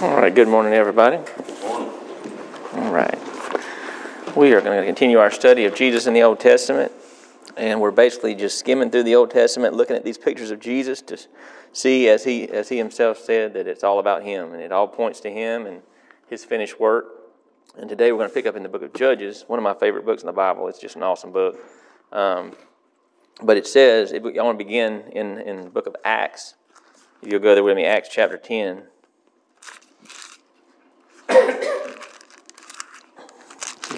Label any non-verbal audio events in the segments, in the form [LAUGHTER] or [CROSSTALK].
All right, good morning, everybody. Morning. All right. We are going to continue our study of Jesus in the Old Testament, and we're basically just skimming through the Old Testament, looking at these pictures of Jesus to see, as he, as he himself said, that it's all about him, and it all points to him and his finished work. And today we're going to pick up in the book of Judges, one of my favorite books in the Bible. It's just an awesome book. Um, but it says, I want to begin in, in the book of Acts. If you'll go there with me, Acts chapter 10.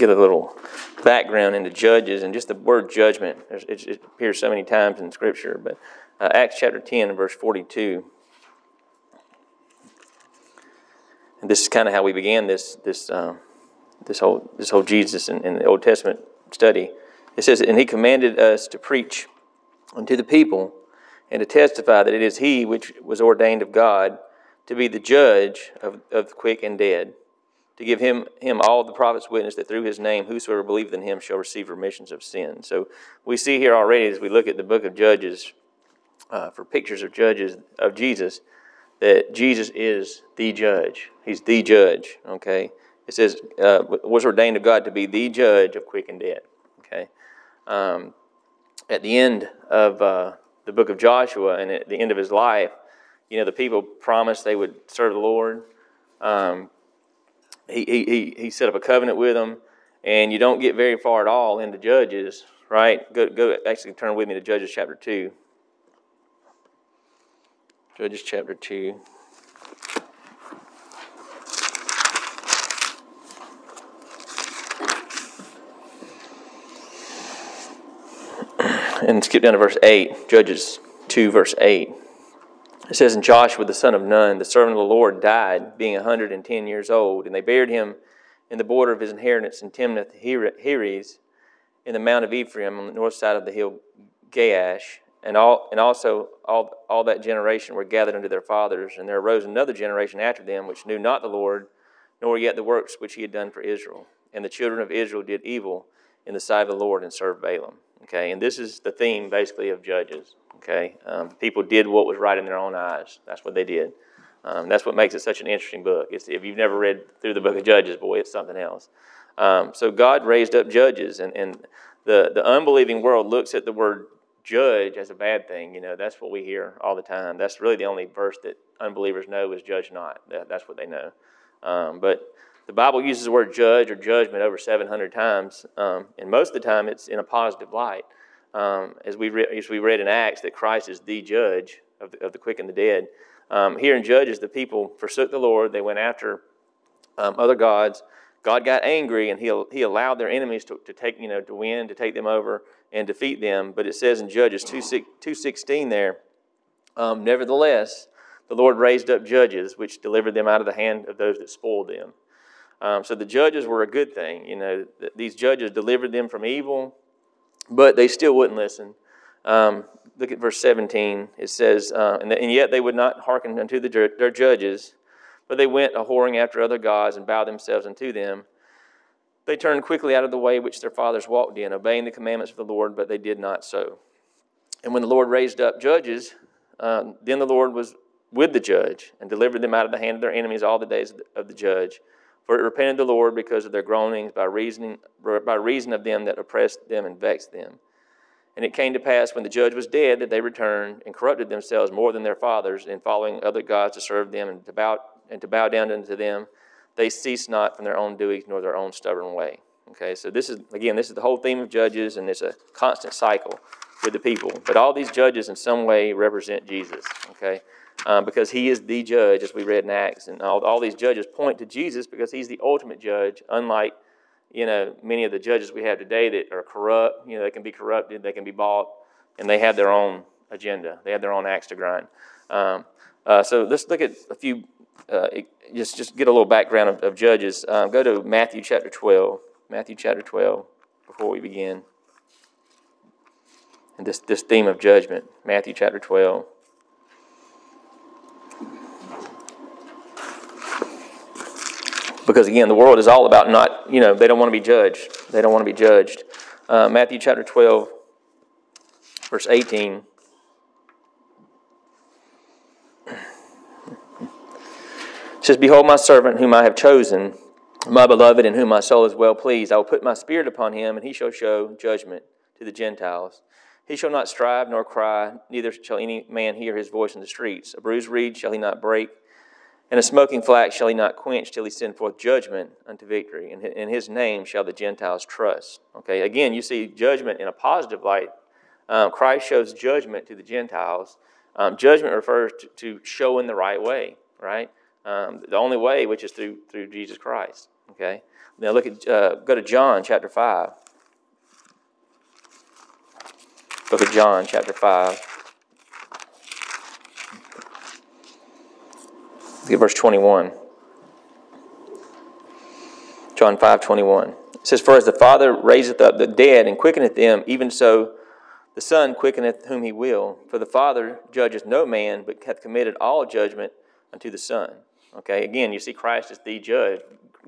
Get a little background into Judges and just the word judgment. It, appears so many times in Scripture, but uh, Acts chapter 10 and verse 42. And this is kind of how we began this this uh, this whole this whole Jesus in, in the Old Testament study. It says, "And he commanded us to preach unto the people." and to testify that it is he which was ordained of God to be the judge of, of the quick and dead, to give him, him all the prophets witness that through his name whosoever believeth in him shall receive remissions of sin. So we see here already as we look at the book of Judges uh, for pictures of judges of Jesus that Jesus is the judge. He's the judge. Okay, it says uh, was ordained of God to be the judge of quick and dead. Okay, um, at the end of uh, the book of Joshua, and at the end of his life, you know, the people promised they would serve the Lord. Um, he, he, he set up a covenant with them, and you don't get very far at all into Judges, right? Go, go actually turn with me to Judges chapter 2. Judges chapter 2. [CLEARS THROAT] and skip down to verse 8, Judges 2, verse 8. It says, And Joshua the son of Nun, the servant of the Lord, died, being a 110 years old, and they buried him in the border of his inheritance in Timnath Heres, in the mount of Ephraim, on the north side of the hill Gaash. And, all, and also all, all that generation were gathered unto their fathers. And there arose another generation after them, which knew not the Lord, nor yet the works which he had done for Israel. And the children of Israel did evil in the sight of the Lord and served Baalim. Okay, and this is the theme basically of Judges. Okay, um, people did what was right in their own eyes. That's what they did. Um, that's what makes it such an interesting book. It's, if you've never read through the book of Judges, boy, it's something else. Um, so God raised up judges, and, and the, the unbelieving world looks at the word judge as a bad thing. You know, that's what we hear all the time. That's really the only verse that unbelievers know is judge not. That, that's what they know. Um, but the Bible uses the word judge or judgment over 700 times, um, and most of the time it's in a positive light. Um, as, we re- as we read in Acts, that Christ is the judge of the, of the quick and the dead. Um, here in Judges, the people forsook the Lord. They went after um, other gods. God got angry, and he, he allowed their enemies to, to take, you know, to win, to take them over and defeat them. But it says in Judges 2.16 there, um, Nevertheless, the Lord raised up judges, which delivered them out of the hand of those that spoiled them. Um, so the judges were a good thing. You know, th- these judges delivered them from evil, but they still wouldn't listen. Um, look at verse 17. It says, uh, and, and, yet they would not hearken unto the, their judges, but they went a whoring after other gods and bowed themselves unto them. They turned quickly out of the way which their fathers walked in, obeying the commandments of the Lord, but they did not so. And when the Lord raised up judges, uh, then the Lord was with the judge and delivered them out of the hand of their enemies all the days of the judge. For it repented the Lord because of their groanings by, reasoning, by reason of them that oppressed them and vexed them. And it came to pass when the judge was dead that they returned and corrupted themselves more than their fathers in following other gods to serve them and to bow, and to bow down unto them. They ceased not from their own doings nor their own stubborn way. Okay, so this is, again, this is the whole theme of Judges, and it's a constant cycle with the people. But all these judges in some way represent Jesus. Okay, um, because he is the judge, as we read in Acts. And all, all these judges point to Jesus because he's the ultimate judge, unlike you know many of the judges we have today that are corrupt. You know, they can be corrupted, they can be bought, and they have their own agenda. They have their own axe to grind. Um, uh, so let's look at a few. Uh, just just get a little background of, of judges. Um, go to Matthew chapter twelve. Matthew chapter twelve before we begin. And this this theme of judgment. Matthew chapter twelve. Because again, the world is all about not, you know, they don't want to be judged. They don't want to be judged. Uh, Matthew chapter 12, verse 18. It says, Behold, my servant whom I have chosen, my beloved in whom my soul is well pleased. I will put my spirit upon him, and he shall show judgment to the Gentiles. He shall not strive nor cry, neither shall any man hear his voice in the streets. A bruised reed shall he not break, and a smoking flax shall he not quench till he send forth judgment unto victory. And in his name shall the Gentiles trust. Okay, again, you see judgment in a positive light. Um, Christ shows judgment to the Gentiles. Um, judgment refers to, to showing the right way, right? Um, the only way, which is through through Jesus Christ. Okay. Now look at uh, go to John chapter five. Book of John chapter five. Look at verse twenty-one. John five twenty-one. It says, "For as the Father raiseth up the dead and quickeneth them, even so the Son quickeneth whom He will. For the Father judgeth no man, but hath committed all judgment unto the Son." Okay, again, you see Christ is the judge.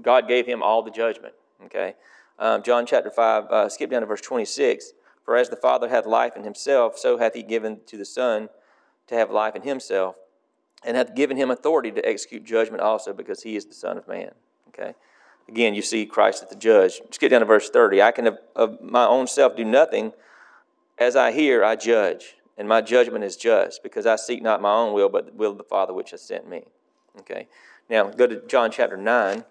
God gave him all the judgment. Okay, um, John chapter 5, uh, skip down to verse 26. For as the Father hath life in himself, so hath he given to the Son to have life in himself, and hath given him authority to execute judgment also, because he is the Son of Man. Okay, again, you see Christ as the judge. Let's get down to verse 30. I can of, of my own self do nothing. As I hear, I judge, and my judgment is just, because I seek not my own will, but the will of the Father which has sent me. Okay. Now go to John chapter 9.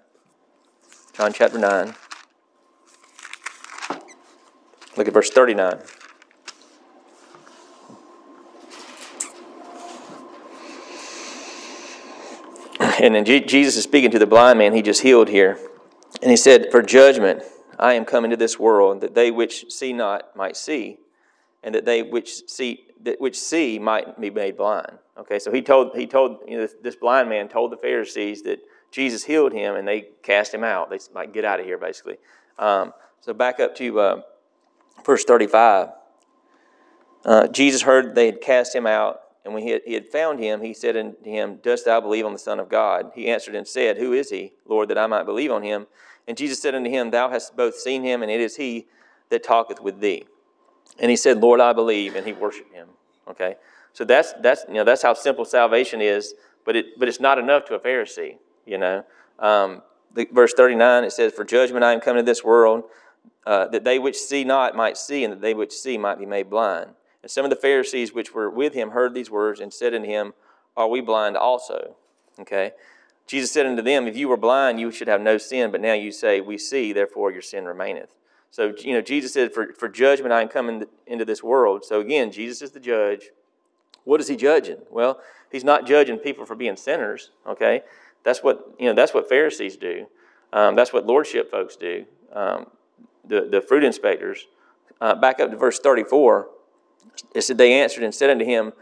John chapter 9. Look at verse 39. And then Jesus is speaking to the blind man he just healed here. And he said, For judgment I am come into this world, that they which see not might see, and that they which see that which see might be made blind. Okay, so he told he told you know, this blind man told the Pharisees that Jesus healed him, and they cast him out. They like get out of here, basically. Um, so back up to uh, verse thirty-five. Uh, Jesus heard they had cast him out, and when he had, he had found him, he said unto him, "Dost thou believe on the Son of God?" He answered and said, "Who is he, Lord, that I might believe on him?" And Jesus said unto him, Thou hast both seen him, and it is he that talketh with thee. And he said, Lord, I believe, and he worshiped him. Okay? So that's that's you know that's how simple salvation is, but it but it's not enough to a Pharisee, you know. Um, the, verse 39 it says, For judgment I am come to this world, uh, that they which see not might see, and that they which see might be made blind. And some of the Pharisees which were with him heard these words and said unto him, Are we blind also? Okay. Jesus said unto them, If you were blind, you should have no sin, but now you say, We see, therefore your sin remaineth. So, you know, Jesus said, for, for judgment I am coming into this world. So, again, Jesus is the judge. What is he judging? Well, he's not judging people for being sinners, okay? That's what, you know, that's what Pharisees do. Um, that's what lordship folks do. Um, the, the fruit inspectors. Uh, back up to verse 34. It said, They answered and said unto him,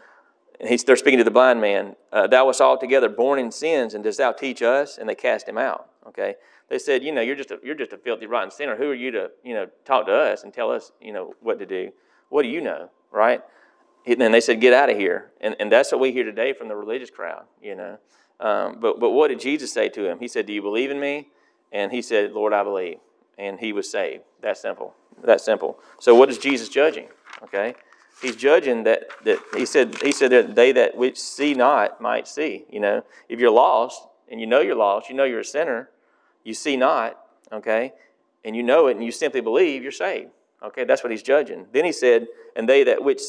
and he's, they're speaking to the blind man, uh, Thou wast altogether born in sins, and dost thou teach us? And they cast him out, okay? They said, you know, you're just a, you're just a filthy, rotten sinner. Who are you to, you know, talk to us and tell us, you know, what to do? What do you know, right? And then they said, get out of here. And, and that's what we hear today from the religious crowd, you know. Um, but, but what did Jesus say to him? He said, do you believe in me? And he said, Lord, I believe. And he was saved. That simple. That simple. So what is Jesus judging? Okay? He's judging that, that he said he said that they that which see not might see. You know, if you're lost and you know you're lost, you know you're a sinner, you see not, okay, and you know it and you simply believe, you're saved. Okay, that's what he's judging. Then he said, and they that which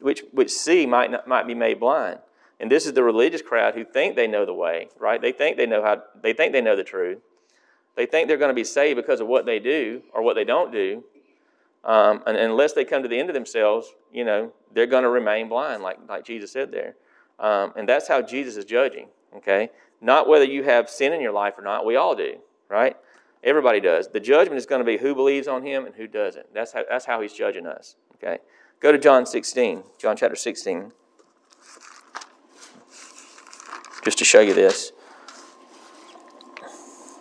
which which see might not, might be made blind. And this is the religious crowd who think they know the way, right? They think they know how they think they know the truth. They think they're going to be saved because of what they do or what they don't do. Um, and unless they come to the end of themselves, you know, they're going to remain blind, like, like Jesus said there. Um, and that's how Jesus is judging, okay? Not whether you have sin in your life or not. We all do right? Everybody does. The judgment is going to be who believes on him and who doesn't. That's how, that's how he's judging us. Okay? Go to John 16, John chapter 16. Just to show you this.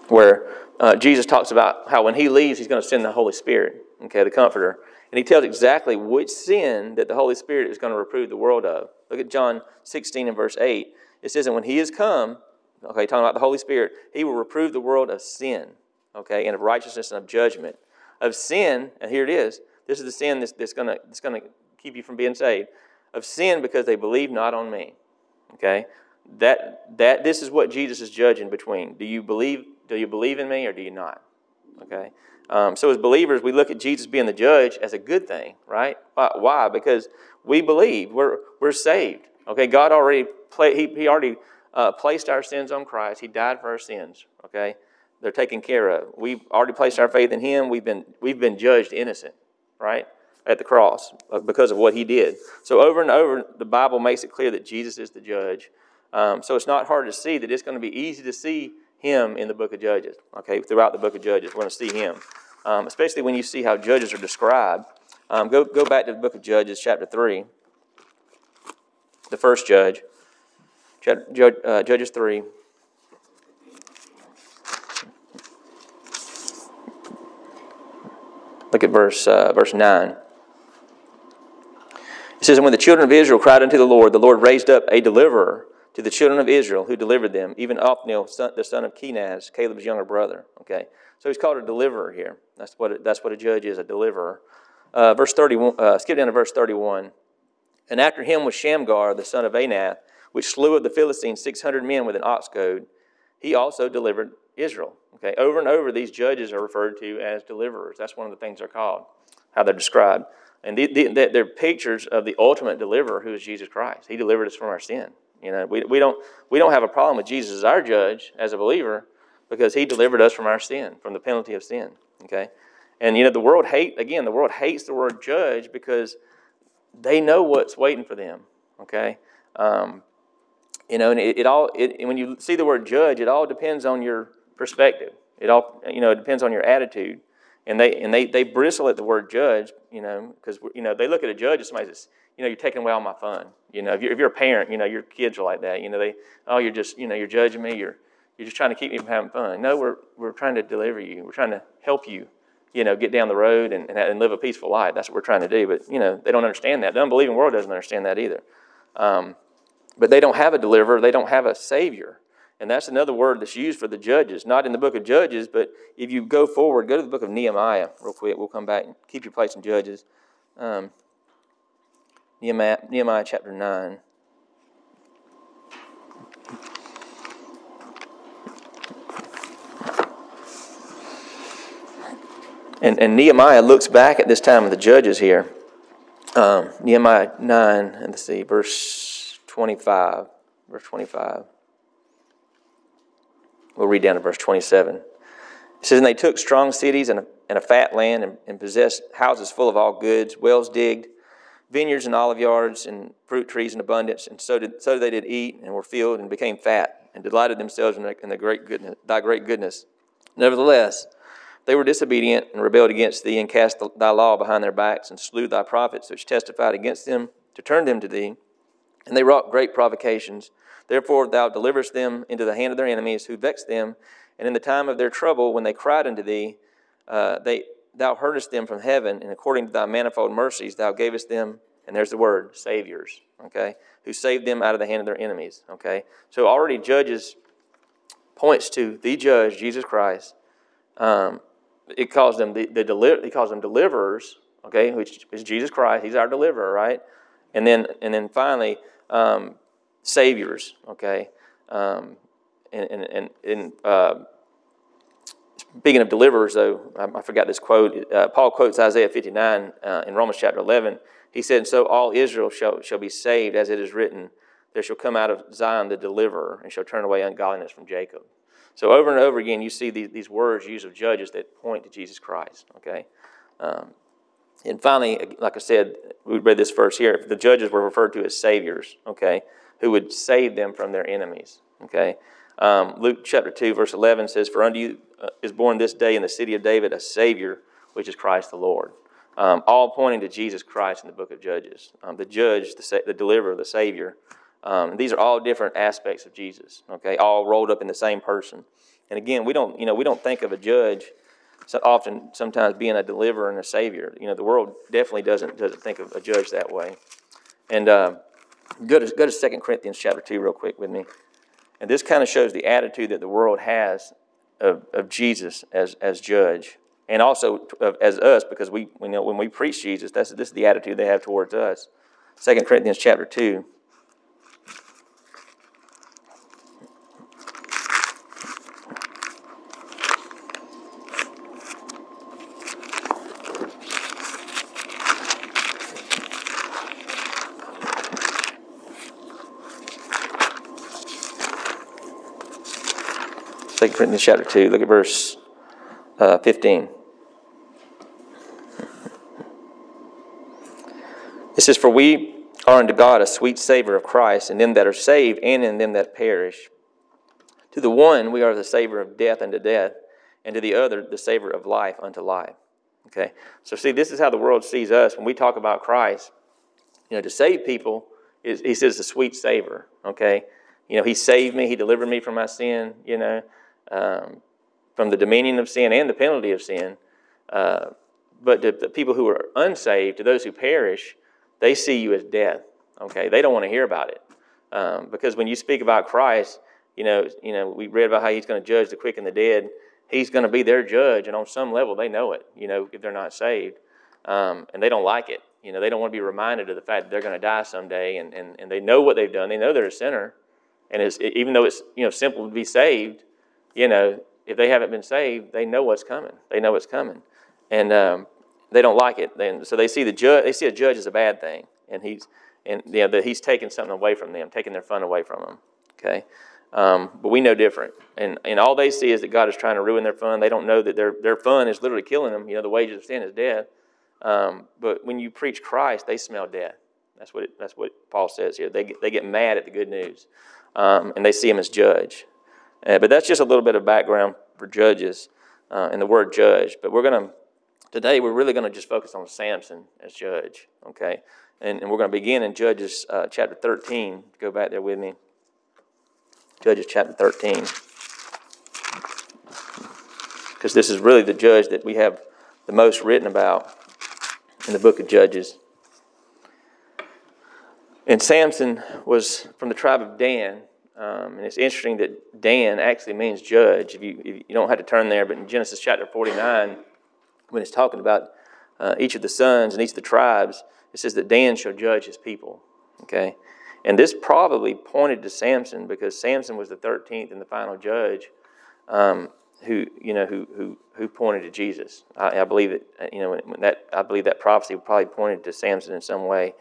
Where uh, Jesus talks about how when he leaves, he's going to send the Holy Spirit, okay, the Comforter. And he tells exactly which sin that the Holy Spirit is going to reprove the world of. Look at John 16 and verse 8. It says, And when he is come, okay, talking about the Holy Spirit, He will reprove the world of sin, okay, and of righteousness and of judgment. Of sin, and here it is. This is the sin that's, that's going that's to keep you from being saved. Of sin because they believe not on me, okay. that that this is what Jesus is judging between. Do you believe? Do you believe in me, or do you not? Okay. Um, so as believers, we look at Jesus being the judge as a good thing, right? Why? Because we believe we're we're saved. Okay. God already play, he he already uh, placed our sins on Christ. He died for our sins. Okay. They're taken care of. We've already placed our faith in Him. We've been we've been judged innocent, right? At the cross uh, because of what He did. So over and over, the Bible makes it clear that Jesus is the judge. Um, so it's not hard to see that it's going to be easy to see him in the book of Judges. Okay, throughout the book of Judges, we're going to see him, um, especially when you see how judges are described. Um, go go back to the book of Judges, chapter three. The first judge, uh, Judges three. Look at verse uh, verse nine. It says, And when the children of Israel cried unto the Lord, the Lord raised up a deliverer to the children of Israel who delivered them, even Othniel, son, the son of Kenaz, Caleb's younger brother. Okay, so he's called a deliverer here. That's what that's what a judge is, a deliverer. Uh, verse 31, uh, skip down to verse 31. And after him was Shamgar, the son of Anath, which slew of the Philistines 600 men with an ox goad. He also delivered Israel. Okay, over and over, these judges are referred to as deliverers. That's one of the things they're called, how they're described. And the, the, they're pictures of the ultimate deliverer, who is Jesus Christ. He delivered us from our sin. You know, we, we, don't, we don't have a problem with Jesus as our judge, as a believer, because he delivered us from our sin, from the penalty of sin. Okay? And, you know, the world hate, again, the world hates the word judge because they know what's waiting for them. Okay? Um, you know, and it, it all, it, when you see the word judge, it all depends on your perspective. It all, you know, it depends on your attitude. And they, and they, they bristle at the word judge, you know, because, you know, they look at a judge as somebody that's you know, you're taking away all my fun. You know, if you're, if you're a parent, you know, your kids are like that. You know, they, oh, you're just, you know, you're judging me. You're, you're just trying to keep me from having fun. No, we're, we're trying to deliver you. We're trying to help you, you know, get down the road and, and, and live a peaceful life. That's what we're trying to do. But, you know, they don't understand that. The unbelieving world doesn't understand that either. Um, but they don't have a deliverer. They don't have a savior. And that's another word that's used for the judges, not in the book of Judges, but if you go forward, go to the book of Nehemiah real quick. We'll come back and keep your place in Judges. Um, Nehemiah, Nehemiah chapter 9. And, and Nehemiah looks back at this time of the judges here. Um, Nehemiah 9, and let's see, verse 25. Verse 25. We'll read down to verse 27. It says, And they took strong cities and a, and a fat land and, and possessed houses full of all goods, wells digged, vineyards and olive yards and fruit trees in abundance, and so did so they did eat and were filled and became fat and delighted themselves in the, in the great goodness, thy great goodness. Nevertheless, they were disobedient and rebelled against thee and cast thy law behind their backs and slew thy prophets which testified against them to turn them to thee. And they wrought great provocations. Therefore thou deliverest them into the hand of their enemies who vexed them. And in the time of their trouble, when they cried unto thee, uh, they thou heardest them from heaven, and according to thy manifold mercies, thou gavest them, and there's the word, saviors, okay, who saved them out of the hand of their enemies, okay. So already Judges points to the judge, Jesus Christ. Um, it calls them the, the deli- he calls them deliverers, okay, which is Jesus Christ. He's our deliverer, right? And then and then finally, um, saviors, okay. Um, and and and, and uh, Speaking of deliverers, though, I, forgot this quote. Uh, Paul quotes Isaiah 59 uh, in Romans chapter 11. He said, And So all Israel shall, shall be saved, as it is written, There shall come out of Zion the deliverer, and shall turn away ungodliness from Jacob. So over and over again, you see these, these words used of judges that point to Jesus Christ. Okay? Um, and finally, like I said, we read this verse here. The judges were referred to as saviors, okay, who would save them from their enemies. Okay? Um, Luke chapter 2, verse 11 says, For unto you uh, is born this day in the city of David a Savior, which is Christ the Lord. Um, all pointing to Jesus Christ in the book of Judges. Um, the judge, the, the deliverer, the Savior. Um, these are all different aspects of Jesus, okay, all rolled up in the same person. And again, we don't, you know, we don't think of a judge so often, sometimes being a deliverer and a Savior. You know, the world definitely doesn't, doesn't think of a judge that way. And uh, go, to, go to 2 Corinthians chapter 2 real quick with me. And this kind of shows the attitude that the world has of, of Jesus as, as judge, and also of, as us, because we, we know when we preach Jesus, that's, this is the attitude they have towards us. 2 Corinthians chapter 2. Corinthians chapter 2, look at verse uh, 15. It says, For we are unto God a sweet savor of Christ in them that are saved and in them that perish. To the one we are the savor of death unto death, and to the other the savor of life unto life. Okay? So see, this is how the world sees us when we talk about Christ. You know, to save people, he says a sweet savor. Okay? You know, he saved me, he delivered me from my sin, you know, um, from the dominion of sin and the penalty of sin. Uh, but to the people who are unsaved, to those who perish, they see you as death. Okay, they don't want to hear about it um, because when you speak about Christ, you know, you know, we read about how He's going to judge the quick and the dead. He's going to be their judge, and on some level, they know it. You know, if they're not saved, um, and they don't like it. You know, they don't want to be reminded of the fact that they're going to die someday, and, and, and they know what they've done. They know they're a sinner, and even though it's you know simple to be saved, you know, if they haven't been saved, they know what's coming. They know what's coming, and um, they don't like it. Then so they see the judge. They see a judge as a bad thing, and he's and you know, that he's taking something away from them, taking their fun away from them. Okay, um, but we know different, and and all they see is that God is trying to ruin their fun. They don't know that their their fun is literally killing them. You know, the wages of sin is death. Um, but when you preach Christ, they smell death. That's what it, that's what Paul says here. They get, they get mad at the good news, um, and they see him as judge. Uh, but that's just a little bit of background for judges uh, and the word judge. But we're going to today we're really going to just focus on Samson as judge. Okay, and, and we're going to begin in Judges uh, chapter 13. Go back there with me. Judges chapter 13. Because this is really the judge that we have the most written about in the book of Judges. And Samson was from the tribe of Dan. Um, and it's interesting that Dan actually means judge. If you, if you don't have to turn there, but in Genesis chapter 49, when it's talking about uh, each of the sons and each of the tribes, it says that Dan shall judge his people. Okay? And this probably pointed to Samson because Samson was the 13th and the final judge um, who, you know, who, who, who pointed to Jesus. I, I believe that, uh, you know, that, I believe that prophecy probably pointed to Samson in some way.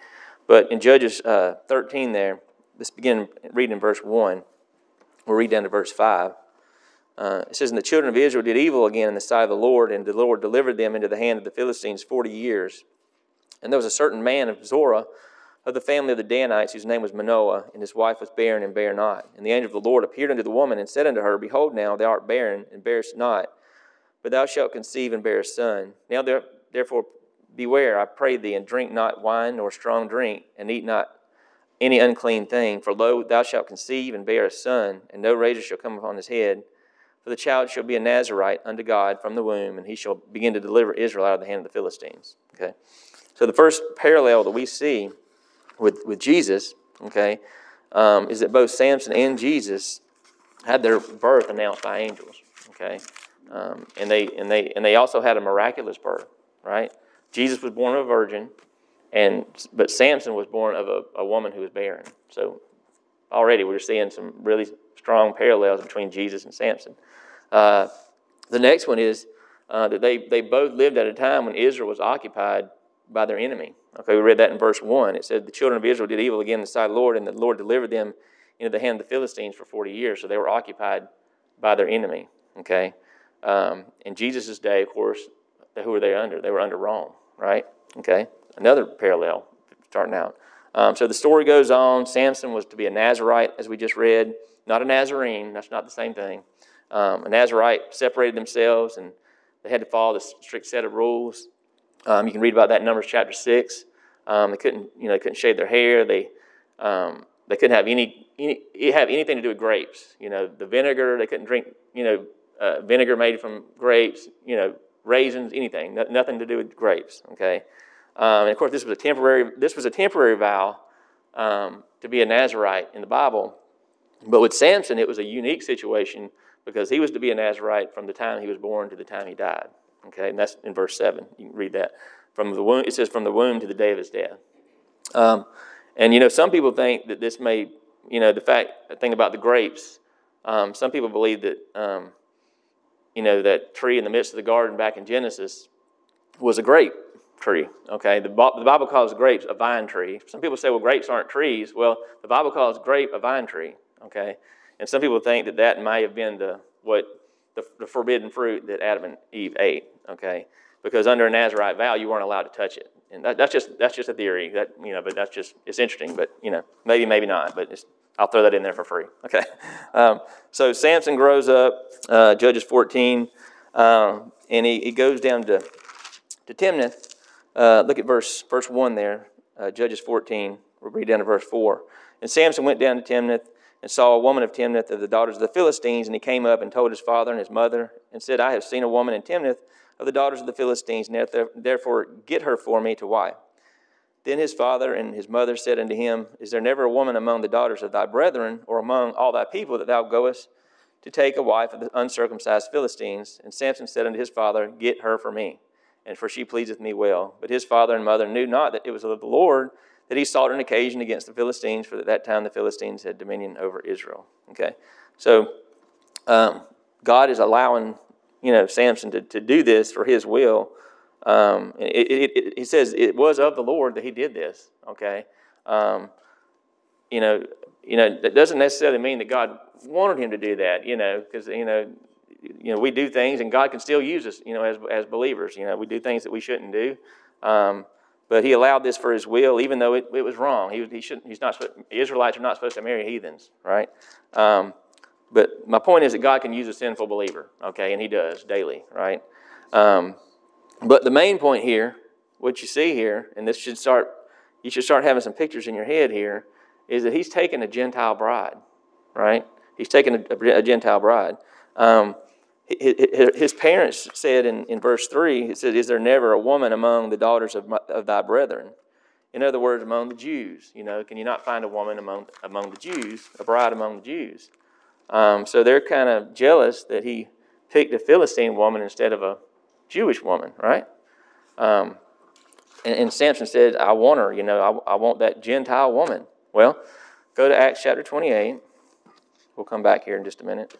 But in Judges uh, 13 there, let's begin reading in verse 1. We'll read down to verse 5. Uh, it says, And the children of Israel did evil again in the sight of the Lord, and the Lord delivered them into the hand of the Philistines 40 years. And there was a certain man of Zorah of the family of the Danites, whose name was Manoah, and his wife was barren and bare not. And the angel of the Lord appeared unto the woman and said unto her, Behold, now thou art barren and bearest not, but thou shalt conceive and bear a son. Now therefore beware, I pray thee, and drink not wine nor strong drink, and eat not any unclean thing. For lo, thou shalt conceive and bear a son, and no razor shall come upon his head. For the child shall be a Nazarite unto God from the womb, and he shall begin to deliver Israel out of the hand of the Philistines. Okay. So the first parallel that we see with, with Jesus, okay, um, is that both Samson and Jesus had their birth announced by angels, okay, um, and they and they and they also had a miraculous birth, right? Jesus was born of a virgin, and but Samson was born of a, a woman who was barren. So already we're seeing some really strong parallels between Jesus and Samson. Uh, the next one is uh, that they, they both lived at a time when Israel was occupied by their enemy. Okay, we read that in verse 1. It said, The children of Israel did evil again in the sight of the Lord, and the Lord delivered them into the hand of the Philistines for 40 years. So they were occupied by their enemy. Okay? Um, in Jesus' day, of course, who were they under? They were under Rome, right? Okay? Another parallel starting out. Um, so the story goes on. Samson was to be a Nazarite, as we just read, not a Nazarene. That's not the same thing. Um, a Nazarite separated themselves and they had to follow this strict set of rules. Um, you can read about that in Numbers chapter six. Um, they couldn't, you know, they couldn't shave their hair. They um, they couldn't have any, any have anything to do with grapes. You know, the vinegar. They couldn't drink. You know, uh, vinegar made from grapes. You know, raisins. Anything. No, nothing to do with grapes. Okay. Um, and of course, this was a temporary. This was a temporary vow um, to be a Nazarite in the Bible. But with Samson, it was a unique situation because he was to be a Nazarite from the time he was born to the time he died. Okay, and that's in verse 7. You can read that. From the womb, it says, from the womb to the day of his death. Um, and, you know, some people think that this may, you know, the fact, the thing about the grapes, um, some people believe that, um, you know, that tree in the midst of the garden back in Genesis was a grape tree. Okay, the, the Bible calls grapes a vine tree. Some people say, well, grapes aren't trees. Well, the Bible calls grape a vine tree. Okay, And some people think that that may have been the what the, the forbidden fruit that Adam and Eve ate. Okay, because under a Nazarite vow, you weren't allowed to touch it. And that, that's just that's just a theory. That you know, but that's just it's interesting. But you know, maybe maybe not. But I'll throw that in there for free. [LAUGHS] Okay. Um, so Samson grows up, uh, Judges 14, uh, and he, he goes down to to Timnath. Uh, look at verse verse one there, uh, Judges 14. We'll read down to verse four. And Samson went down to Timnath and saw a woman of Timnath of the daughters of the Philistines, and he came up and told his father and his mother and said, I have seen a woman in Timnath of the daughters of the Philistines, and therefore get her for me to wife. Then his father and his mother said unto him, Is there never a woman among the daughters of thy brethren, or among all thy people, that thou goest to take a wife of the uncircumcised Philistines? And Samson said unto his father, Get her for me, and for she pleaseth me well. But his father and mother knew not that it was of the Lord that he sought an occasion against the Philistines, for at that time the Philistines had dominion over Israel. Okay, so um, God is allowing you know, Samson to, to do this for his will. Um, it, it, it, he says it was of the Lord that he did this. Okay, um, you know, you know that doesn't necessarily mean that God wanted him to do that. You know, because you know, you know we do things and God can still use us. You know, as as believers, you know, we do things that we shouldn't do. Um, but he allowed this for his will, even though it, it was wrong. He, he shouldn't. He's not. Israelites are not supposed to marry heathens, right? Um, but my point is that God can use a sinful believer, okay, and He does daily, right? Um, but the main point here, what you see here, and this should start, you should start having some pictures in your head here, is that He's taking a Gentile bride, right? He's taking a, a Gentile bride. Um, his parents said in, in verse 3, it said, Is there never a woman among the daughters of, my, of thy brethren? In other words, among the Jews. You know, can you not find a woman among, among the Jews, a bride among the Jews? Um, so they're kind of jealous that he picked a Philistine woman instead of a Jewish woman, right? Um, and, and, Samson said, I want her, you know, I, I want that Gentile woman. Well, go to Acts chapter 28. We'll come back here in just a minute.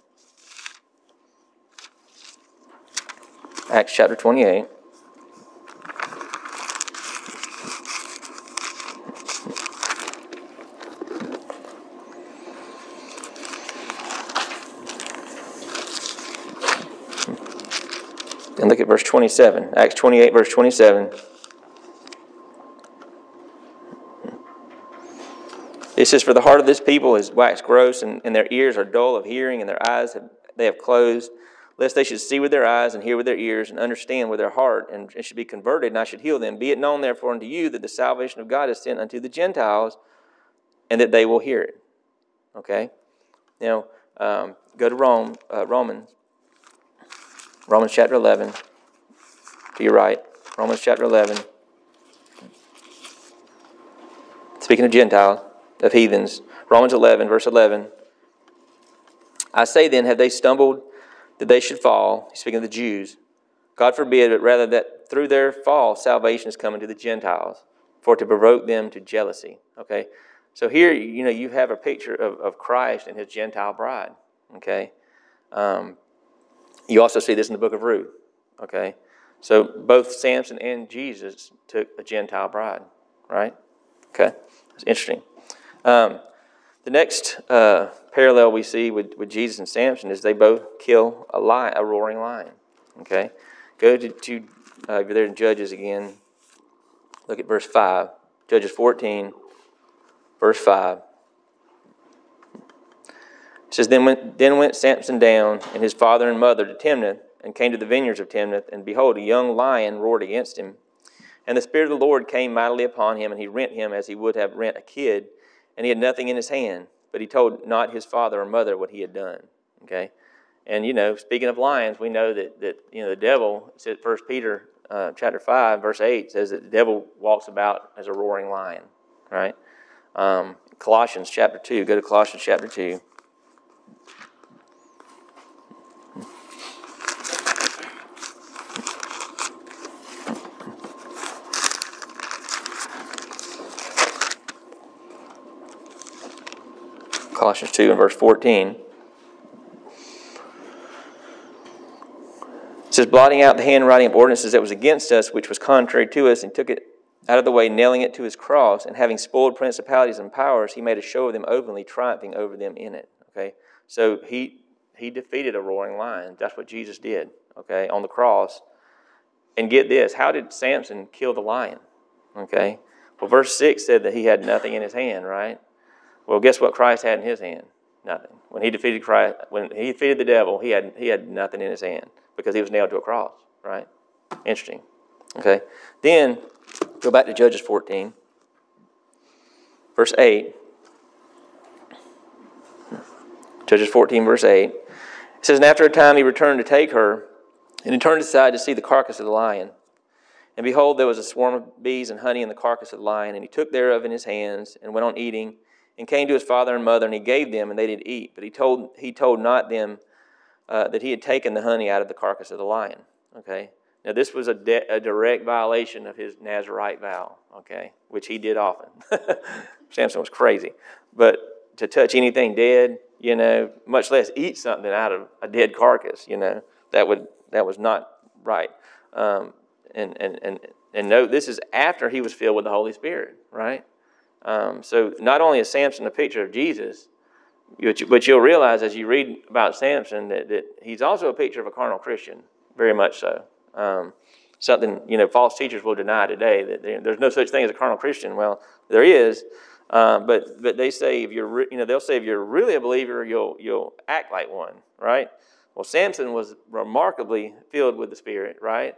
Acts chapter 28. And look at verse 27, Acts 28, verse 27. It says, For the heart of this people is waxed gross, and, and their ears are dull of hearing, and their eyes have, they have closed, lest they should see with their eyes, and hear with their ears, and understand with their heart, and, and should be converted, and I should heal them. Be it known, therefore, unto you that the salvation of God is sent unto the Gentiles, and that they will hear it. Okay? Now, um, go to Rome, uh, Romans Romans chapter 11. To your right. Romans chapter 11. Speaking of Gentiles, of heathens. Romans 11, verse 11. I say then, have they stumbled that they should fall? He's speaking of the Jews. God forbid, but rather that through their fall salvation is coming to the Gentiles, for to provoke them to jealousy. Okay? So here, you know, you have a picture of, of Christ and his Gentile bride. Okay? Um, you also see this in the book of Ruth. Okay? So both Samson and Jesus took a Gentile bride, right? Okay? It's interesting. Um, the next uh, parallel we see with, with Jesus and Samson is they both kill a lion, a roaring lion. Okay? Go to, to uh, if you're there in Judges again, look at verse 5. Judges 14, verse 5. It says, then went, then went Samson down and his father and mother to Timnath and came to the vineyards of Timnath, and behold, a young lion roared against him. And the Spirit of the Lord came mightily upon him, and he rent him as he would have rent a kid, and he had nothing in his hand, but he told not his father or mother what he had done. Okay? And, you know, speaking of lions, we know that, that you know, the devil, said First Peter uh, chapter 5, verse 8, says that the devil walks about as a roaring lion, right? Um, Colossians chapter 2, go to Colossians chapter 2. Colossians 2 and verse 14. It says, blotting out the handwriting of ordinances that was against us, which was contrary to us, and took it out of the way, nailing it to his cross, and having spoiled principalities and powers, he made a show of them openly, triumphing over them in it. Okay? So he he defeated a roaring lion. That's what Jesus did, okay, on the cross. And get this, how did Samson kill the lion? Okay. Well, verse 6 said that he had nothing in his hand, right? Well, guess what Christ had in his hand? Nothing. When he defeated Christ, when he defeated the devil, he had he had nothing in his hand because he was nailed to a cross, right? Interesting. Okay. Then go back to Judges 14, verse 8. Judges 14, verse 8. It says, And after a time he returned to take her, and he turned aside to see the carcass of the lion. And behold, there was a swarm of bees and honey in the carcass of the lion, and he took thereof in his hands, and went on eating, and came to his father and mother, and he gave them, and they did eat. But he told, he told not them uh, that he had taken the honey out of the carcass of the lion. Okay? Now, this was a, de- a direct violation of his Nazarite vow, okay, which he did often. [LAUGHS] Samson was crazy. But to touch anything dead, you know, much less eat something out of a dead carcass, you know, that would that was not right. Um, and, and, and, and note, this is after he was filled with the Holy Spirit, right? Um, so not only is Samson a picture of Jesus, but you'll realize as you read about Samson that, that he's also a picture of a carnal Christian, very much so. Um, something you know false teachers will deny today that there's no such thing as a carnal Christian. Well, there is, uh, but but they say if you're re- you know they'll say if you're really a believer, you'll you'll act like one, right? Well, Samson was remarkably filled with the Spirit, right?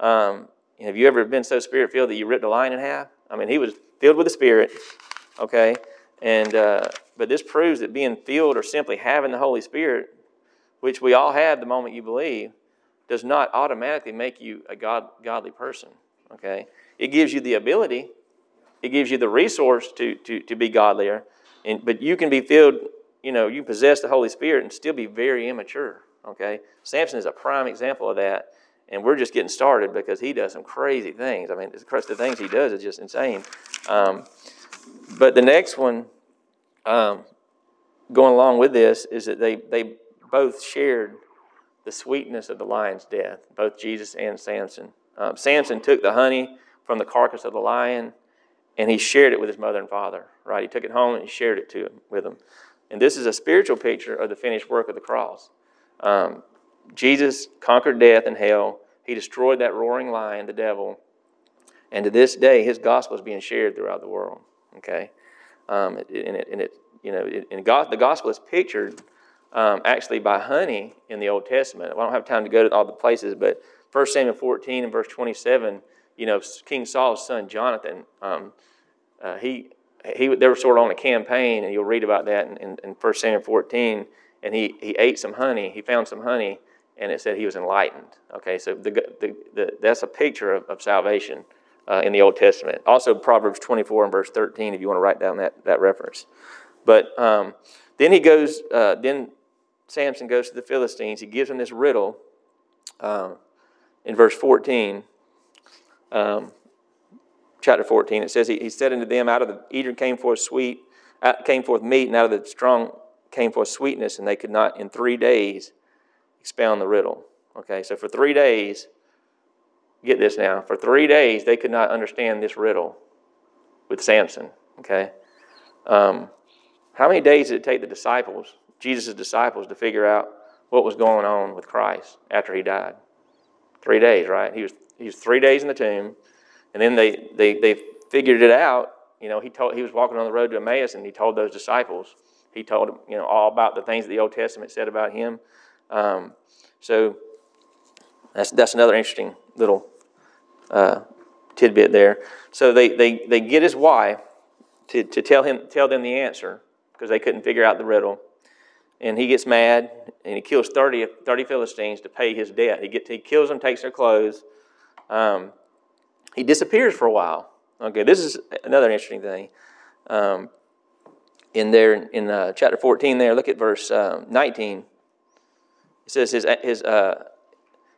Um, have you ever been so spirit filled that you ripped a lion in half? I mean, he was filled with the Spirit, okay? And uh, but this proves that being filled or simply having the Holy Spirit, which we all have the moment you believe, does not automatically make you a God, godly person. Okay? It gives you the ability, it gives you the resource to, to, to be godlier, and, but you can be filled, you know, you possess the Holy Spirit and still be very immature. Okay? Samson is a prime example of that, and we're just getting started because he does some crazy things. I mean, the things he does is just insane. Um, but the next one, um, going along with this, is that they, they both shared the sweetness of the lion's death, both Jesus and Samson. Um, Samson took the honey from the carcass of the lion and he shared it with his mother and father, right? He took it home and he shared it to him, with them. And this is a spiritual picture of the finished work of the cross. Um, Jesus conquered death and hell. He destroyed that roaring lion, the devil. And to this day, his gospel is being shared throughout the world. Okay? Um, and, it, and it, you know, it, and God, the gospel is pictured um, actually by honey in the Old Testament. I don't have time to go to all the places, but 1 Samuel 14 and verse 27, you know, King Saul's son Jonathan, um, uh, he, he, they were sort of on a campaign, and you'll read about that in, in, in 1 Samuel 14, and he, he ate some honey. He found some honey, and it said he was enlightened. Okay, so the, the, the, that's a picture of, of salvation uh, in the Old Testament. Also, Proverbs 24 and verse 13, if you want to write down that, that reference. But um, then he goes, uh, then Samson goes to the Philistines, he gives them this riddle um, in verse 14, um, chapter 14. It says, he, he said unto them, Out of the eater came forth sweet, out, came forth meat, and out of the strong came forth sweetness, and they could not in three days expound the riddle. Okay, so for three days, get this now, for three days they could not understand this riddle with Samson. Okay, um, how many days did it take the disciples Jesus' disciples to figure out what was going on with Christ after he died. Three days, right? He was, he was three days in the tomb, and then they, they, they figured it out. You know, he, told, he was walking on the road to Emmaus, and he told those disciples, he told them, you know, all about the things that the Old Testament said about him. Um, so that's, that's another interesting little uh, tidbit there. So they, they, they get his wife to, to tell, him, tell them the answer because they couldn't figure out the riddle and he gets mad and he kills 30, 30 Philistines to pay his debt. He, gets, he kills them, takes their clothes. Um, he disappears for a while. Okay, this is another interesting thing. Um, in there, in uh, chapter 14, there, look at verse uh, 19. Says, his, his, uh,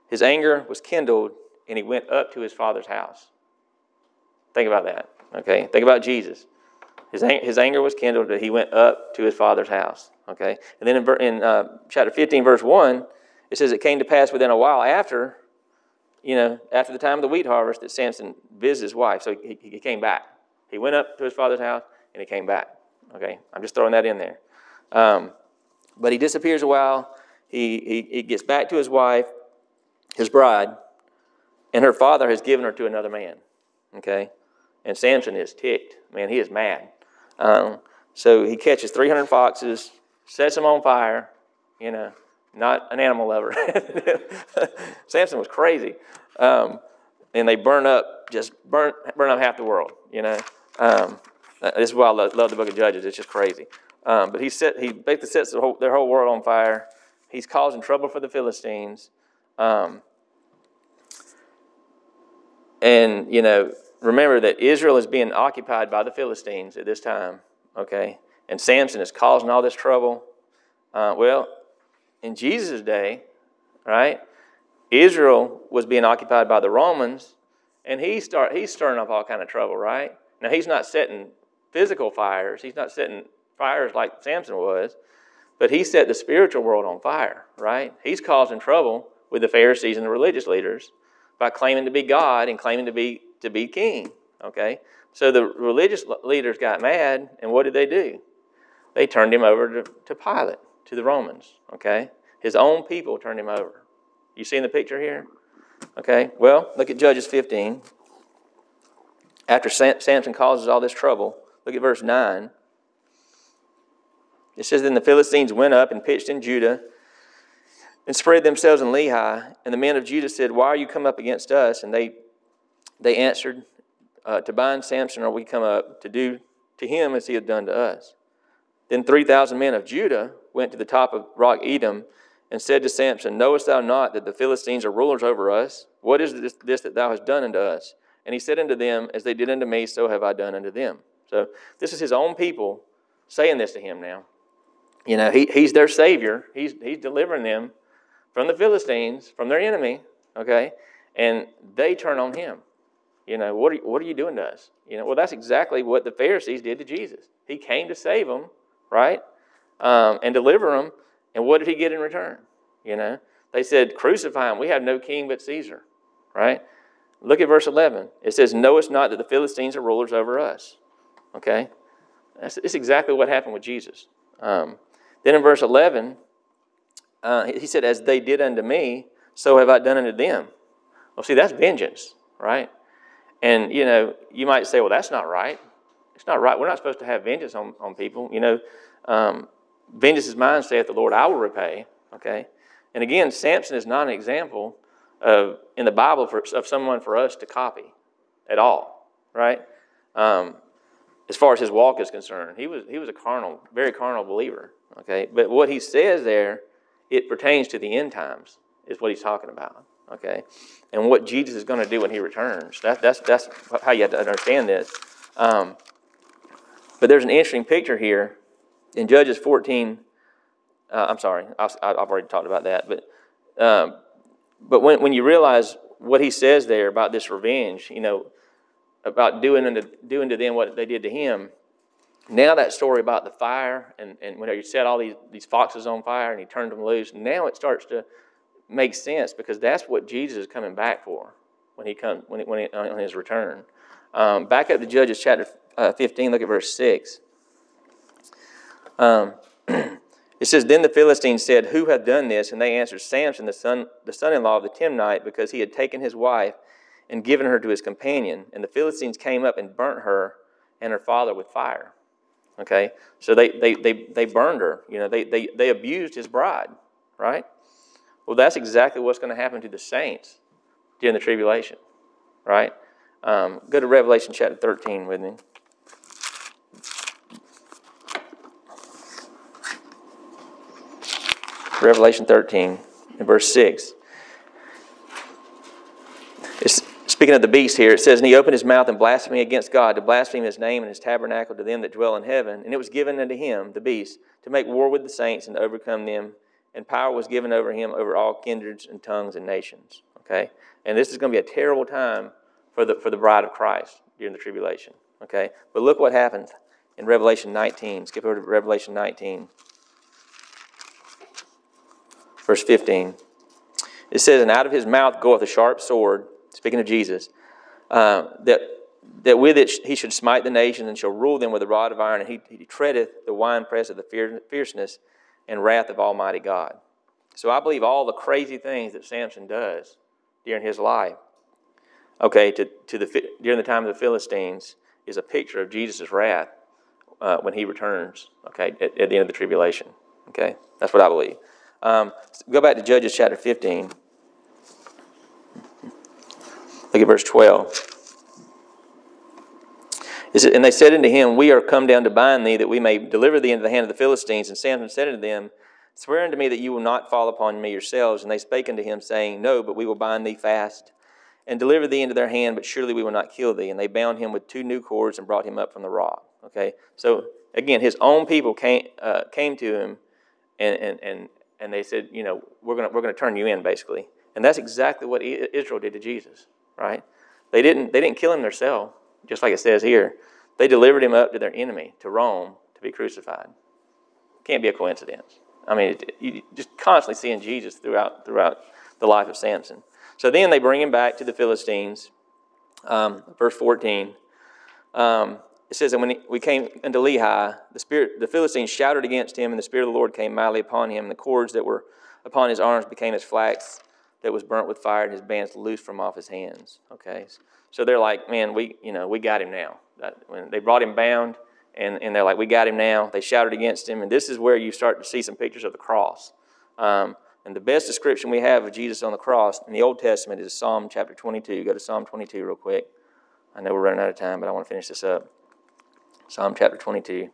his anger was kindled and he went up to his father's house. Think about that. Okay, think about Jesus. His, his anger was kindled, but he went up to his father's house. Okay? And then in, in uh, chapter 15, verse 1, it says, It came to pass within a while after, you know, after the time of the wheat harvest that Samson visited his wife. So he, he came back. He went up to his father's house and he came back. Okay? I'm just throwing that in there. Um, But he disappears a while. He, he, he gets back to his wife, his bride, and her father has given her to another man. Okay? And Samson is ticked. Man, he is mad. Um, so he catches 300 foxes, sets them on fire, you know, not an animal lover. [LAUGHS] Samson was crazy. Um, and they burn up, just burn, burn up half the world, you know. Um, this is why I love, love, the book of Judges. It's just crazy. Um, but he, set, he basically sets their whole, their whole, world on fire. He's causing trouble for the Philistines. Um, and, you know, remember that Israel is being occupied by the Philistines at this time, okay? And Samson is causing all this trouble. Uh, well, in Jesus' day, right, Israel was being occupied by the Romans, and he start, he's stirring up all kind of trouble, right? Now, he's not setting physical fires. He's not setting fires like Samson was, but he set the spiritual world on fire, right? He's causing trouble with the Pharisees and the religious leaders by claiming to be God and claiming to be to be king. Okay, so the religious leaders got mad, and what did they do? They turned him over to, to Pilate, to the Romans. Okay, his own people turned him over. You see in the picture here? Okay, well, look at Judges 15. After Samson causes all this trouble, look at verse 9. It says, Then the Philistines went up and pitched in Judah and spread themselves in Lehi. And the men of Judah said, Why are you come up against us? And they, they answered, uh, To bind Samson are we come up to do to him as he had done to us. Then 3,000 men of Judah went to the top of rock Etam and said to Samson, Knowest thou not that the Philistines are rulers over us? What is this, this that thou hast done unto us? And he said unto them, As they did unto me, so have I done unto them. So this is his own people saying this to him now. You know, he, he's their savior. He's, he's delivering them from the Philistines, from their enemy, okay? And they turn on him. You know, what are, what are you doing to us? You know, well, that's exactly what the Pharisees did to Jesus. He came to save them, right? Um, and deliver them. And what did he get in return? You know, they said, Crucify him. We have no king but Caesar, right? Look at verse 11. It says, Knowest not that the Philistines are rulers over us? Okay? That's, that's exactly what happened with Jesus. Um, then in verse 11, uh, he said, As they did unto me, so have I done unto them. Well, see, that's vengeance, right? And, you know, you might say, Well, that's not right. It's not right. We're not supposed to have vengeance on, on people. You know, um, vengeance is mine, saith the Lord, I will repay. Okay? And again, Samson is not an example of, in the Bible for, of someone for us to copy at all, right? Um, as far as his walk is concerned, he was, he was a carnal, very carnal believer. Okay, but what he says there, it pertains to the end times, is what he's talking about. Okay, and what Jesus is going to do when he returns. That, that's that's how you have to understand this. Um, but there's an interesting picture here in Judges 14. Uh, I'm sorry, I've, I've, already talked about that. But um, but when when you realize what he says there about this revenge, you know, about doing unto, doing to them what they did to him, now that story about the fire and, and when he set all these, these foxes on fire and he turned them loose, now it starts to make sense because that's what Jesus is coming back for when he comes when, he, when he, on his return. Um, back at the Judges chapter uh, 15, look at verse 6. Um, [CLEARS THROAT] it says, Then the Philistines said, Who hath done this? And they answered, Samson, the son, the son-in-law of the Timnite, because he had taken his wife and given her to his companion. And the Philistines came up and burnt her and her father with fire. Okay? So they, they, they, they burned her. You know, they, they, they abused his bride, right? Well, that's exactly what's going to happen to the saints during the tribulation, right? Um, go to Revelation chapter 13 with me. Revelation 13, and verse 6. It's, Speaking of the beast here, it says, And he opened his mouth and blasphemed against God, to blaspheme his name and his tabernacle to them that dwell in heaven. And it was given unto him, the beast, to make war with the saints and to overcome them. And power was given over him over all kindreds and tongues and nations. Okay? And this is going to be a terrible time for the, for the bride of Christ during the tribulation. Okay? But look what happens in Revelation 19. Skip over to Revelation 19, verse 15. It says, And out of his mouth goeth a sharp sword speaking of Jesus, uh, that, that with it he should smite the nations and shall rule them with a rod of iron, and he, he treadeth the winepress of the fierceness and wrath of Almighty God. So I believe all the crazy things that Samson does during his life, okay, to, to the, during the time of the Philistines, is a picture of Jesus' wrath uh, when he returns, okay, at, at, the end of the tribulation. Okay, that's what I believe. Um, go back to Judges chapter 15. Look at verse 12. And they said unto him, We are come down to bind thee, that we may deliver thee into the hand of the Philistines. And Samson said unto them, Swear unto me that you will not fall upon me yourselves. And they spake unto him, saying, No, but we will bind thee fast and deliver thee into their hand, but surely we will not kill thee. And they bound him with two new cords and brought him up from the rock. Okay? So, again, his own people came, uh, came to him and, and, and, and they said, You know, we're going we're going to turn you in, basically. And that's exactly what Israel did to Jesus, right? They didn't, they didn't kill him themselves, just like it says here. They delivered him up to their enemy, to Rome, to be crucified. Can't be a coincidence. I mean, you just constantly seeing Jesus throughout, throughout the life of Samson. So then they bring him back to the Philistines. Um, verse 14. Um, it says that when we came into Lehi, the spirit, the Philistines shouted against him, and the Spirit of the Lord came mightily upon him, and the cords that were upon his arms became as flax that was burnt with fire, and his bands loose from off his hands. Okay, so they're like, man, we, you know, we got him now. That, when they brought him bound, and, and they're like, we got him now. They shouted against him. And this is where you start to see some pictures of the cross. Um, and the best description we have of Jesus on the cross in the Old Testament is Psalm chapter 22. Go to Psalm 22 real quick. I know we're running out of time, but I want to finish this up. Psalm chapter 22.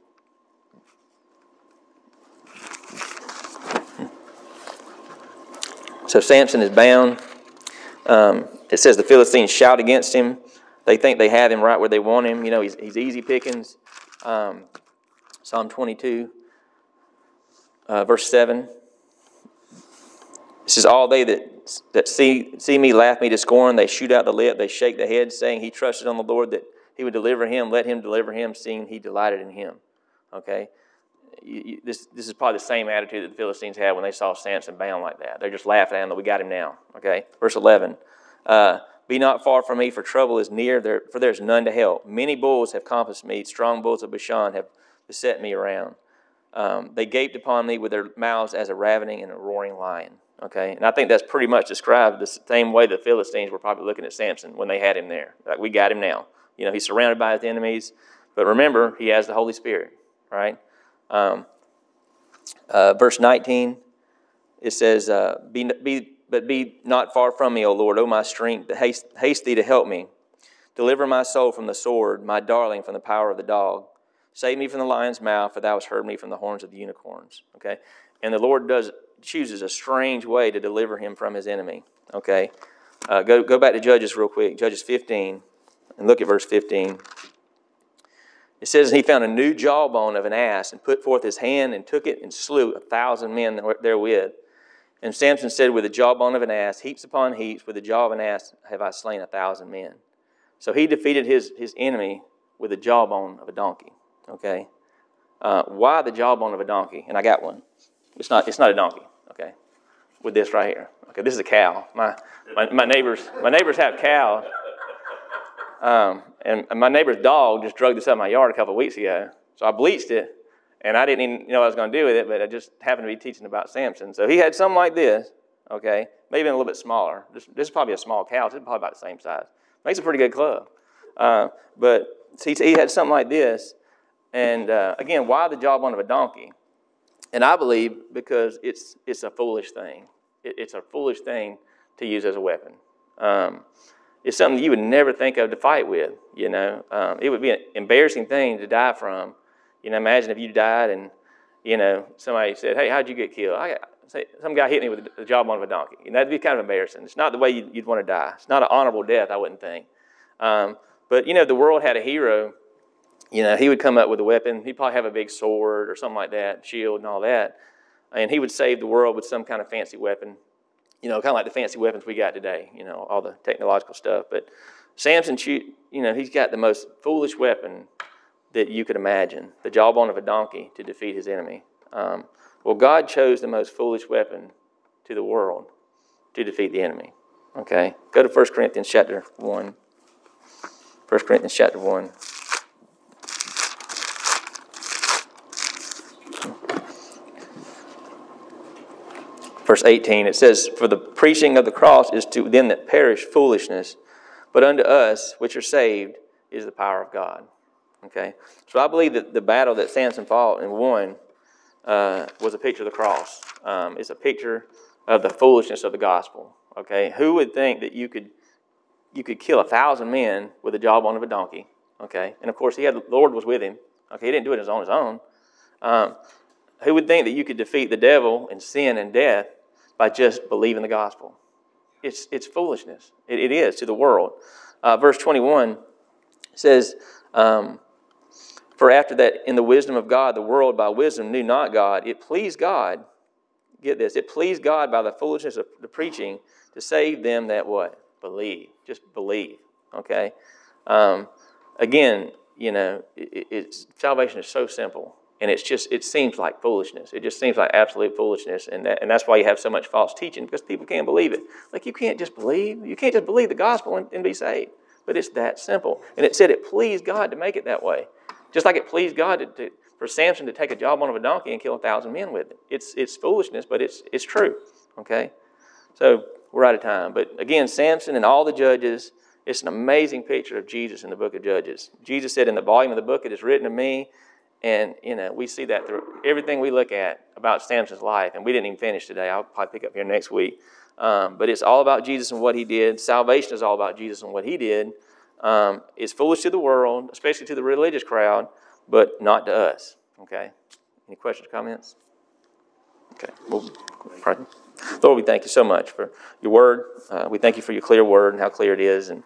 So Samson is bound. Um, it says the Philistines shout against him. They think they have him right where they want him. You know, he's, he's easy pickings. Um, Psalm 22, uh, verse 7. It says, All they that, that see, see me laugh me to scorn. They shoot out the lip, they shake the head, saying, He trusted on the Lord that he would deliver him. Let him deliver him, seeing he delighted in him. Okay? You, this, this is probably the same attitude that the Philistines had when they saw Samson bound like that. They're just laughing at him that we got him now. Okay? Verse 11. Uh, be not far from me, for trouble is near, there, for there is none to help. Many bulls have compassed me, strong bulls of Bashan have beset me around. Um, they gaped upon me with their mouths as a ravening and a roaring lion. Okay, and I think that's pretty much described the same way the Philistines were probably looking at Samson when they had him there. Like, we got him now. You know, he's surrounded by his enemies, but remember, he has the Holy Spirit, right? Um, uh, verse 19, it says, uh, be, be but be not far from me, O Lord, O my strength. Haste, haste thee to help me. Deliver my soul from the sword, my darling from the power of the dog. Save me from the lion's mouth, for thou hast heard me from the horns of the unicorns. Okay? And the Lord does chooses a strange way to deliver him from his enemy. Okay? Uh, go, go back to Judges real quick. Judges 15, and look at verse 15. It says, He found a new jawbone of an ass, and put forth his hand, and took it, and slew a thousand men therewith. And Samson said, With the jawbone of an ass, heaps upon heaps, with the jaw of an ass have I slain a thousand men. So he defeated his, his enemy with the jawbone of a donkey. Okay? Uh, why the jawbone of a donkey? And I got one. It's not, it's not a donkey, okay? With this right here. Okay, this is a cow. My, my, my neighbors, my neighbors have cows. Um, and, my neighbor's dog just drug this up my yard a couple of weeks ago. So I bleached it and I didn't even know what I was going to do with it, but I just happened to be teaching about Samson. So he had something like this, okay, maybe a little bit smaller. This, this is probably a small couch. It's probably about the same size. Makes a pretty good club. Uh, but he, he had something like this. And uh, again, why the jawbone of a donkey? And I believe because it's, it's a foolish thing. It, it's a foolish thing to use as a weapon. Um, it's something you would never think of to fight with, you know. Um, it would be an embarrassing thing to die from you know, imagine if you died and, you know, somebody said, hey, how'd you get killed? I got, say, some guy hit me with the jawbone of a donkey. And that'd be kind of embarrassing. It's not the way you'd, you'd want to die. It's not an honorable death, I wouldn't think. Um, but, you know, if the world had a hero. You know, he would come up with a weapon. He'd probably have a big sword or something like that, shield and all that. And he would save the world with some kind of fancy weapon. You know, kind of like the fancy weapons we got today, you know, all the technological stuff. But Samson, shoot, you know, he's got the most foolish weapon that you could imagine the jawbone of a donkey to defeat his enemy. Um, well, God chose the most foolish weapon to the world to defeat the enemy. Okay? Go to 1 Corinthians chapter 1. 1 Corinthians chapter 1. Verse 18, it says, For the preaching of the cross is to them that perish foolishness, but unto us which are saved is the power of God. Okay? So I believe that the battle that Samson fought and won uh, was a picture of the cross. Um, it's a picture of the foolishness of the gospel. Okay? Who would think that you could you could kill a thousand men with the jawbone of a donkey? Okay? And of course, he had the Lord was with him. Okay, he didn't do it on his own. Um, who would think that you could defeat the devil and sin and death by just believing the gospel? It's, it's foolishness. It, it is to the world. Uh, verse 21 says, um, For after that, in the wisdom of God, the world by wisdom knew not God. It pleased God, get this, it pleased God by the foolishness of the preaching to save them that what? Believe. Just believe. Okay? Um, again, you know, it, it's, salvation is so simple. And it's just, it seems like foolishness. It just seems like absolute foolishness. And, that, and that's why you have so much false teaching because people can't believe it. Like, you can't just believe. You can't just believe the gospel and, and be saved. But it's that simple. And it said it pleased God to make it that way. Just like it pleased God to, to, for Samson to take a jawbone of a donkey and kill a thousand men with it. It's, it's foolishness, but it's, it's true. Okay? So we're out of time. But again, Samson and all the judges, it's an amazing picture of Jesus in the book of Judges. Jesus said, In the volume of the book, it is written of me and, you know, we see that through everything we look at about Samson's life. And we didn't even finish today. I'll probably pick up here next week. Um, but it's all about Jesus and what he did. Salvation is all about Jesus and what he did. Um, it's foolish to the world, especially to the religious crowd, but not to us. Okay? Any questions, comments? Okay. Well, pardon. Lord, we thank you so much for your word. Uh, we thank you for your clear word and how clear it is. And,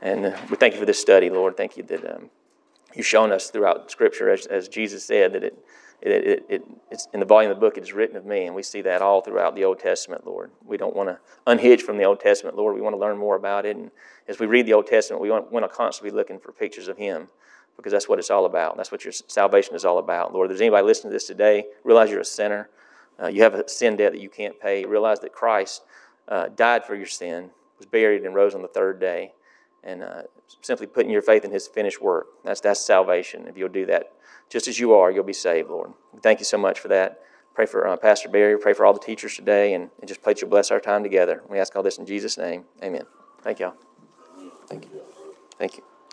and uh, we thank you for this study, Lord. Thank you that. Um, you've shown us throughout Scripture, as, as Jesus said, that it, it, it, it, it's in the volume of the book, it is written of me, and we see that all throughout the Old Testament, Lord. We don't want to unhitch from the Old Testament, Lord. We want to learn more about it. And as we read the Old Testament, we want, want to constantly be looking for pictures of Him because that's what it's all about. That's what your salvation is all about, Lord. If there's anybody listening to this today, realize you're a sinner. Uh, you have a sin debt that you can't pay. Realize that Christ uh, died for your sin, was buried, and rose on the third day and uh, simply putting your faith in His finished work. That's, that's salvation. If you'll do that just as you are, you'll be saved, Lord. Thank you so much for that. Pray for uh, Pastor Barry. Pray for all the teachers today, and, and just pray that you bless our time together. We ask all this in Jesus' name. Amen. Thank y'all. Thank you. Thank you.